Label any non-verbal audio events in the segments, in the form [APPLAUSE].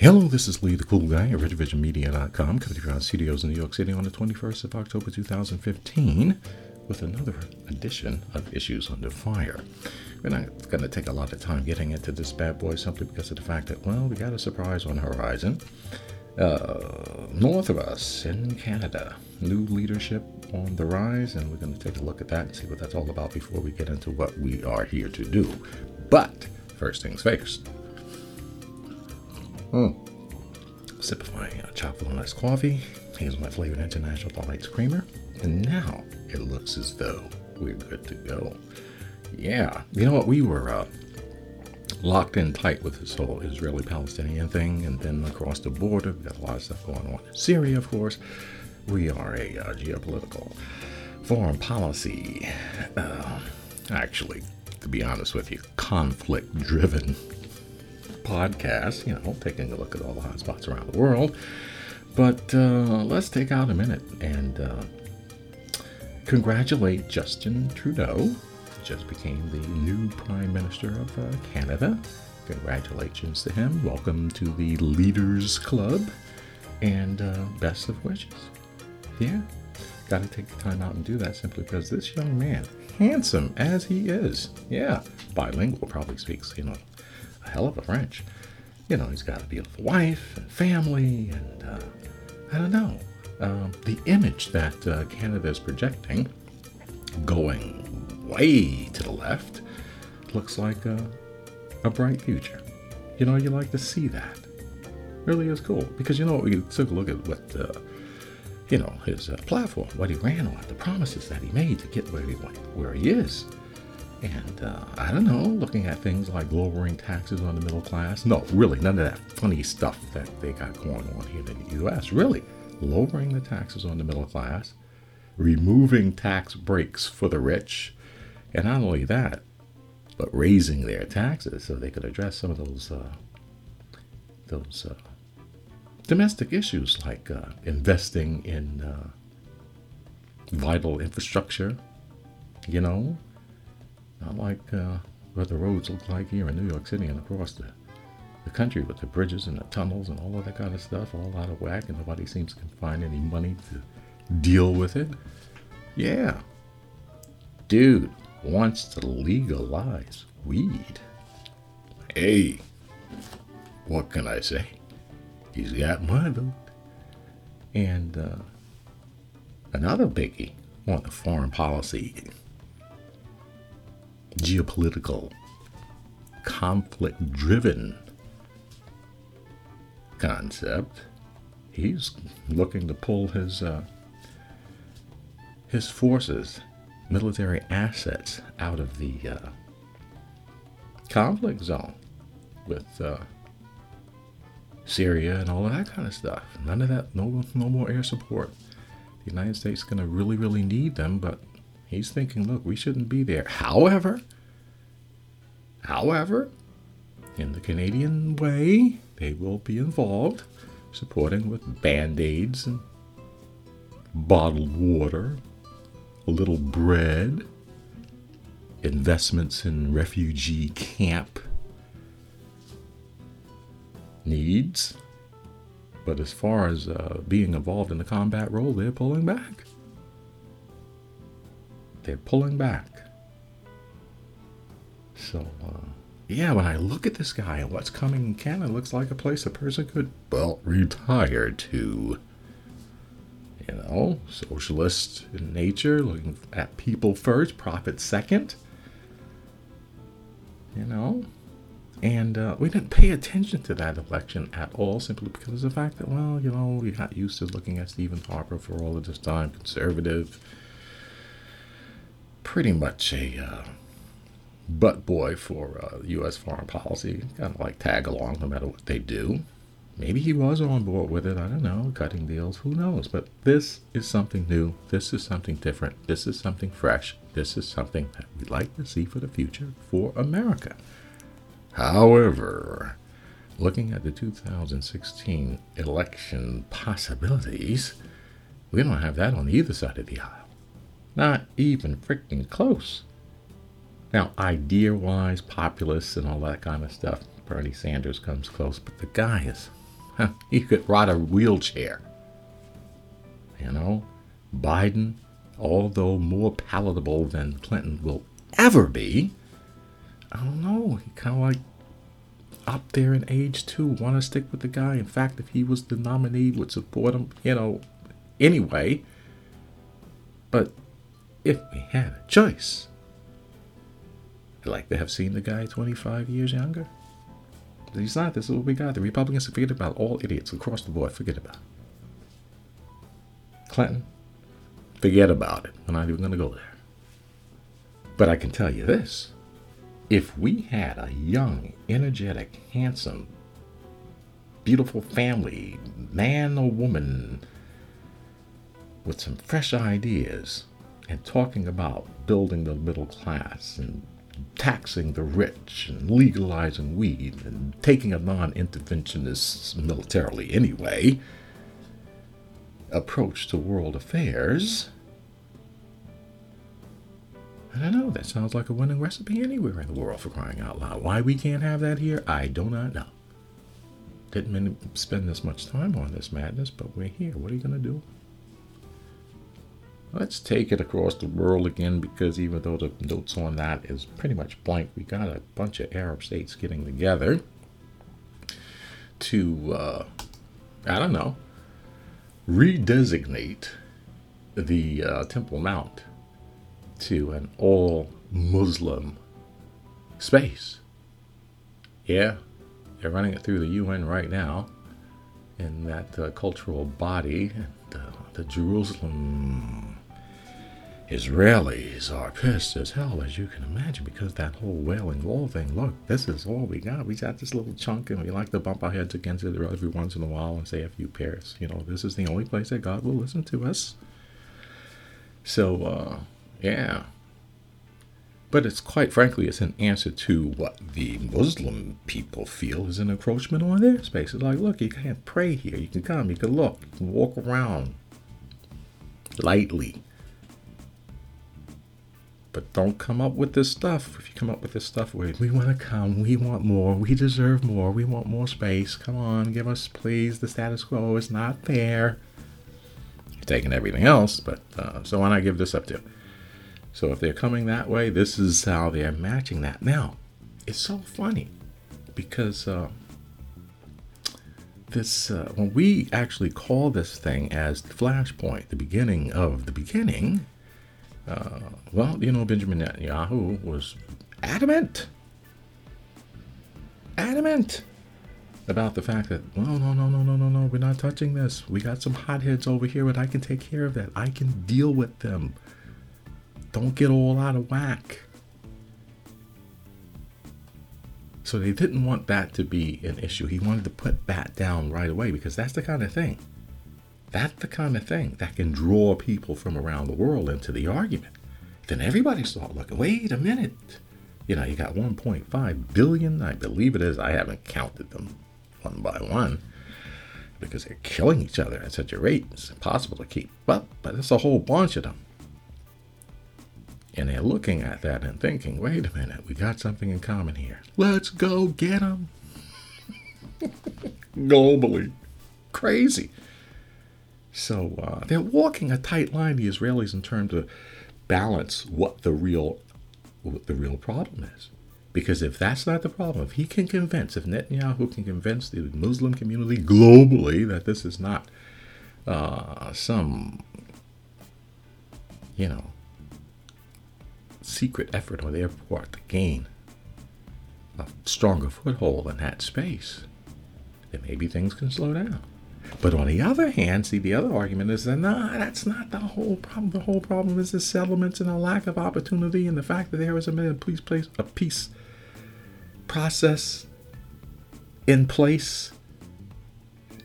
Hello, this is Lee, the cool guy at RedVisionMedia.com, coming to you from studios in New York City on the 21st of October 2015 with another edition of Issues Under Fire. We're not going to take a lot of time getting into this bad boy simply because of the fact that, well, we got a surprise on the horizon. Uh, north of us in Canada, new leadership on the rise, and we're going to take a look at that and see what that's all about before we get into what we are here to do. But first things first. Hmm. Sip of my uh, chocolate nice coffee, Here's my flavored international delights creamer, and now it looks as though we're good to go. Yeah, you know what? We were uh, locked in tight with this whole Israeli Palestinian thing, and then across the border, we've got a lot of stuff going on Syria, of course. We are a uh, geopolitical foreign policy, uh, actually, to be honest with you, conflict driven podcast, you know, taking a look at all the hotspots around the world. But uh, let's take out a minute and uh, congratulate Justin Trudeau. Just became the new Prime Minister of uh, Canada. Congratulations to him. Welcome to the Leaders Club. And uh, best of wishes. Yeah, got to take the time out and do that simply because this young man, handsome as he is, yeah, bilingual, probably speaks, you know, a hell of a French. You know, he's got a beautiful wife and family, and uh, I don't know. Um, the image that uh, Canada is projecting, going way to the left, looks like a, a bright future. You know, you like to see that. Really is cool because you know we took a look at what uh, you know his uh, platform, what he ran on, the promises that he made to get where he went, where he is. And uh, I don't know, looking at things like lowering taxes on the middle class. No, really, none of that funny stuff that they got going on here in the U.S. Really, lowering the taxes on the middle class, removing tax breaks for the rich, and not only that, but raising their taxes so they could address some of those uh, those uh, domestic issues like uh, investing in uh, vital infrastructure. You know, not like uh, what the roads look like here in New York City and across the, the country with the bridges and the tunnels and all of that kind of stuff, all out of whack, and nobody seems to find any money to deal with it. Yeah. Dude wants to legalize weed. Hey, what can I say? He's got my vote. And uh, another biggie on the foreign policy geopolitical, conflict driven concept. He's looking to pull his uh, his forces, military assets, out of the uh, conflict zone with uh, Syria and all of that kind of stuff. None of that. No, no more air support. The United States is going to really, really need them, but He's thinking, look, we shouldn't be there. However, however, in the Canadian way, they will be involved, supporting with band aids and bottled water, a little bread, investments in refugee camp needs. But as far as uh, being involved in the combat role, they're pulling back. They're pulling back. So, uh, yeah, when I look at this guy and what's coming in Canada, looks like a place a person could, well, retire to. You know, socialist in nature, looking at people first, profit second. You know, and uh, we didn't pay attention to that election at all simply because of the fact that, well, you know, we got used to looking at Stephen Harper for all of this time, conservative, pretty much a uh, butt boy for uh, U.S. foreign policy, kind of like tag along no matter what they do. Maybe he was on board with it. I don't know. Cutting deals. Who knows? But this is something new. This is something different. This is something fresh. This is something that we'd like to see for the future for America. However, looking at the 2016 election possibilities, we don't have that on either side of the aisle. Not even freaking close. Now, idea wise, populist, and all that kind of stuff, Bernie Sanders comes close, but the guy is he could ride a wheelchair. You know, Biden, although more palatable than Clinton will ever be, I don't know. He kind of like up there in age too. Want to stick with the guy. In fact, if he was the nominee, would support him. You know, anyway. But if we had a choice, I'd like to have seen the guy 25 years younger. But he's not. This is what we got. The Republicans forget about all idiots across the board. Forget about. It. Clinton, forget about it. We're not even going to go there. But I can tell you this if we had a young, energetic, handsome, beautiful family, man or woman, with some fresh ideas and talking about building the middle class and taxing the rich and legalizing weed and taking a non interventionist, militarily anyway, approach to world affairs. I don't know, that sounds like a winning recipe anywhere in the world for crying out loud. Why we can't have that here, I do not know. Didn't spend this much time on this madness, but we're here. What are you going to do? Let's take it across the world again because even though the notes on that is pretty much blank, we got a bunch of Arab states getting together to, uh, I don't know, redesignate the uh, Temple Mount to an all Muslim space. Yeah, they're running it through the UN right now in that uh, cultural body, uh, the Jerusalem Israelis are pissed as hell, as you can imagine, because that whole wailing wall thing. Look, this is all we got. We got this little chunk, and we like to bump our heads against it every once in a while and say a few prayers. You know, this is the only place that God will listen to us. So, uh, yeah. But it's quite frankly, it's an answer to what the Muslim people feel is an encroachment on their space. It's like, look, you can't pray here. You can come, you can look, you can walk around lightly but don't come up with this stuff. If you come up with this stuff where we want to come, we want more, we deserve more, we want more space. Come on, give us, please. The status quo is not there. You're taking everything else, but uh, so why not give this up to? So if they're coming that way, this is how they're matching that. Now, it's so funny because uh, this uh, when we actually call this thing as the flashpoint, the beginning of the beginning uh, well, you know, Benjamin Netanyahu was adamant, adamant about the fact that, well, no, no, no, no, no, no, we're not touching this. We got some hotheads over here, but I can take care of that. I can deal with them. Don't get all out of whack. So they didn't want that to be an issue. He wanted to put that down right away because that's the kind of thing that's the kind of thing that can draw people from around the world into the argument. Then everybody start looking, wait a minute. You know, you got 1.5 billion, I believe it is. I haven't counted them one by one because they're killing each other at such a rate. It's impossible to keep up, but it's a whole bunch of them. And they're looking at that and thinking, wait a minute, we got something in common here. Let's go get them. [LAUGHS] Globally. Crazy. So uh, they're walking a tight line, the Israelis, in terms of balance what the real what the real problem is. Because if that's not the problem, if he can convince, if Netanyahu can convince the Muslim community globally that this is not uh, some, you know, secret effort on their part to gain a stronger foothold in that space, then maybe things can slow down. But on the other hand, see, the other argument is that, nah, that's not the whole problem. The whole problem is the settlements and a lack of opportunity and the fact that there is a peace, place, a peace process in place.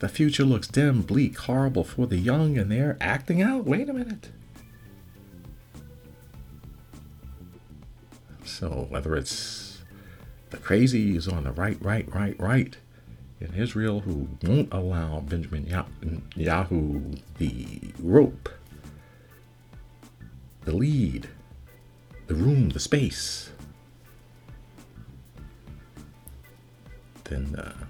The future looks dim, bleak, horrible for the young, and they're acting out. Wait a minute. So, whether it's the crazies on the right, right, right, right, in Israel who won't allow Benjamin Netanyahu the rope, the lead, the room, the space, then uh,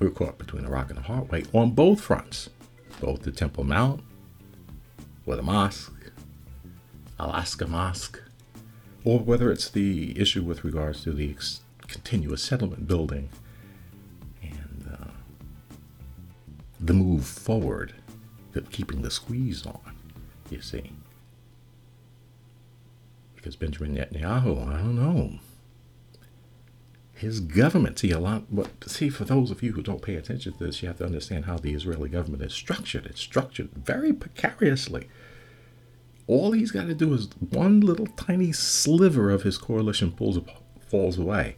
we're caught between a rock and a hard way on both fronts, both the Temple Mount, or the mosque, Al-Aqsa Mosque, or whether it's the issue with regards to the ex- continuous settlement building the move forward, keeping the squeeze on, you see. Because Benjamin Netanyahu, I don't know. His government, see a lot. What see for those of you who don't pay attention to this, you have to understand how the Israeli government is structured. It's structured very precariously. All he's got to do is one little tiny sliver of his coalition pulls falls away,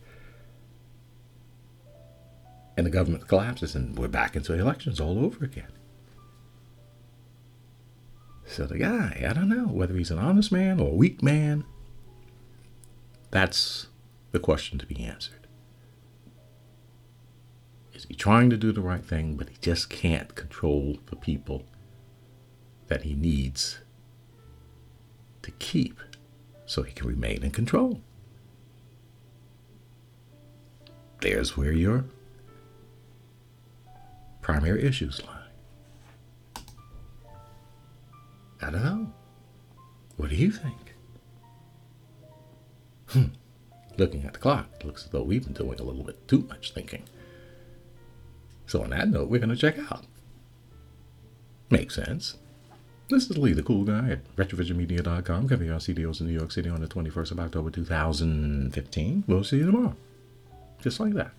and the government collapses, and we're back into elections all over again. So the guy, I don't know whether he's an honest man or a weak man. That's the question to be answered. Is he trying to do the right thing, but he just can't control the people that he needs to keep so he can remain in control? There's where your primary issues lie. I don't know. What do you think? Hmm. Looking at the clock, it looks as though we've been doing a little bit too much thinking. So, on that note, we're going to check out. Makes sense. This is Lee, the cool guy at RetrovisionMedia.com, coming on CDOs in New York City on the 21st of October 2015. We'll see you tomorrow. Just like that.